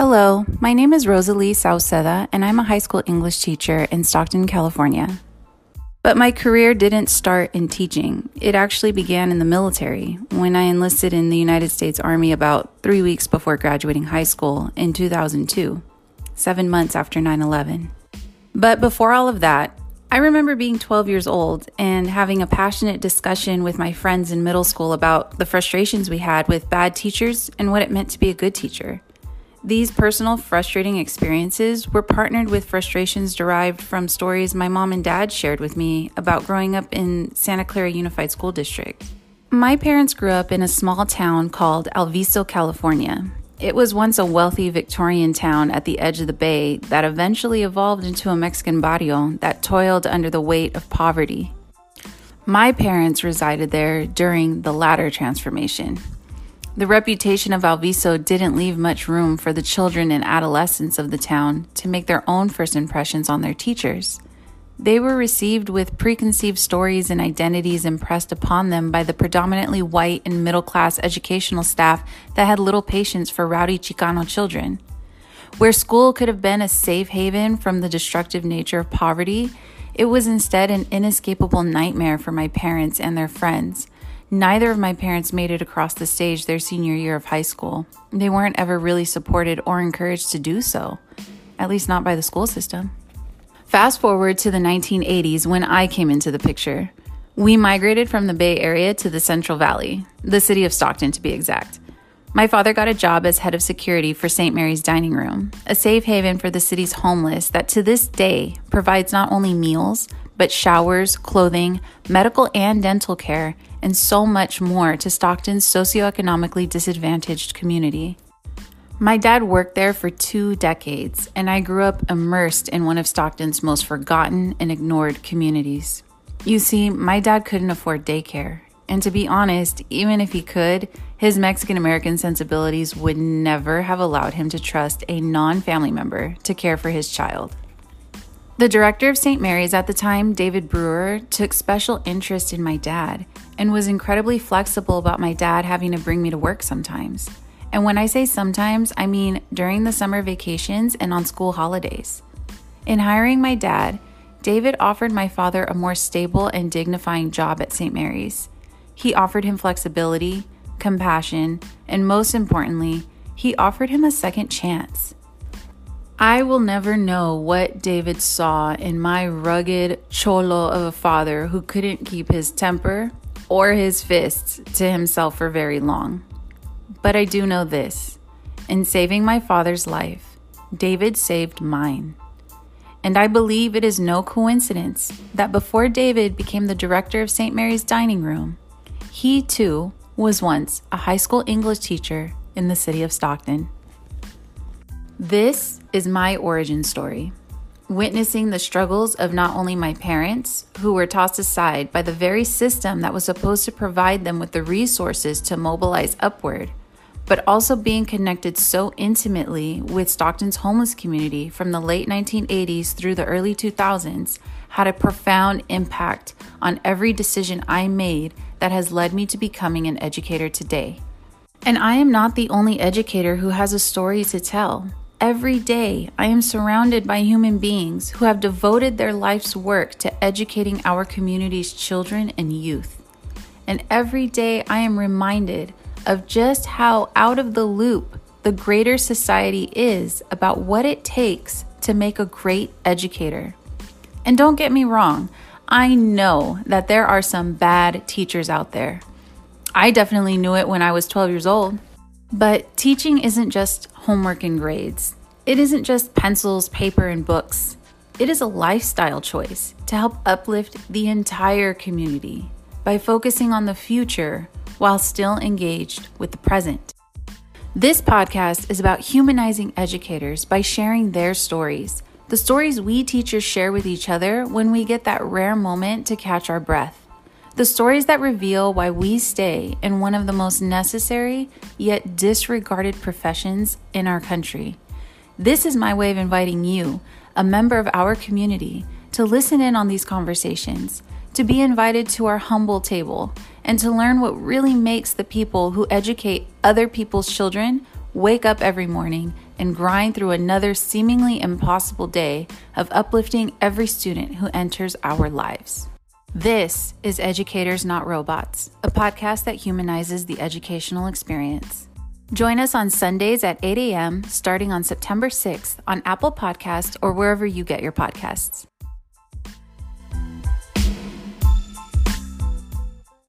Hello, my name is Rosalie Sauceda, and I'm a high school English teacher in Stockton, California. But my career didn't start in teaching. It actually began in the military when I enlisted in the United States Army about three weeks before graduating high school in 2002, seven months after 9 11. But before all of that, I remember being 12 years old and having a passionate discussion with my friends in middle school about the frustrations we had with bad teachers and what it meant to be a good teacher. These personal, frustrating experiences were partnered with frustrations derived from stories my mom and dad shared with me about growing up in Santa Clara Unified School District. My parents grew up in a small town called Alviso, California. It was once a wealthy Victorian town at the edge of the bay that eventually evolved into a Mexican barrio that toiled under the weight of poverty. My parents resided there during the latter transformation. The reputation of Alviso didn't leave much room for the children and adolescents of the town to make their own first impressions on their teachers. They were received with preconceived stories and identities impressed upon them by the predominantly white and middle class educational staff that had little patience for rowdy Chicano children. Where school could have been a safe haven from the destructive nature of poverty, it was instead an inescapable nightmare for my parents and their friends. Neither of my parents made it across the stage their senior year of high school. They weren't ever really supported or encouraged to do so, at least not by the school system. Fast forward to the 1980s when I came into the picture. We migrated from the Bay Area to the Central Valley, the city of Stockton to be exact. My father got a job as head of security for St. Mary's Dining Room, a safe haven for the city's homeless that to this day provides not only meals, but showers, clothing, medical and dental care, and so much more to Stockton's socioeconomically disadvantaged community. My dad worked there for two decades, and I grew up immersed in one of Stockton's most forgotten and ignored communities. You see, my dad couldn't afford daycare, and to be honest, even if he could, his Mexican American sensibilities would never have allowed him to trust a non family member to care for his child. The director of St. Mary's at the time, David Brewer, took special interest in my dad and was incredibly flexible about my dad having to bring me to work sometimes. And when I say sometimes, I mean during the summer vacations and on school holidays. In hiring my dad, David offered my father a more stable and dignifying job at St. Mary's. He offered him flexibility, compassion, and most importantly, he offered him a second chance. I will never know what David saw in my rugged cholo of a father who couldn't keep his temper or his fists to himself for very long. But I do know this in saving my father's life, David saved mine. And I believe it is no coincidence that before David became the director of St. Mary's Dining Room, he too was once a high school English teacher in the city of Stockton. This is my origin story. Witnessing the struggles of not only my parents, who were tossed aside by the very system that was supposed to provide them with the resources to mobilize upward, but also being connected so intimately with Stockton's homeless community from the late 1980s through the early 2000s had a profound impact on every decision I made that has led me to becoming an educator today. And I am not the only educator who has a story to tell. Every day, I am surrounded by human beings who have devoted their life's work to educating our community's children and youth. And every day, I am reminded of just how out of the loop the greater society is about what it takes to make a great educator. And don't get me wrong, I know that there are some bad teachers out there. I definitely knew it when I was 12 years old. But teaching isn't just homework and grades. It isn't just pencils, paper, and books. It is a lifestyle choice to help uplift the entire community by focusing on the future while still engaged with the present. This podcast is about humanizing educators by sharing their stories, the stories we teachers share with each other when we get that rare moment to catch our breath. The stories that reveal why we stay in one of the most necessary yet disregarded professions in our country. This is my way of inviting you, a member of our community, to listen in on these conversations, to be invited to our humble table, and to learn what really makes the people who educate other people's children wake up every morning, and grind through another seemingly impossible day of uplifting every student who enters our lives. This is Educators Not Robots, a podcast that humanizes the educational experience. Join us on Sundays at 8 a.m. starting on September 6th on Apple Podcasts or wherever you get your podcasts.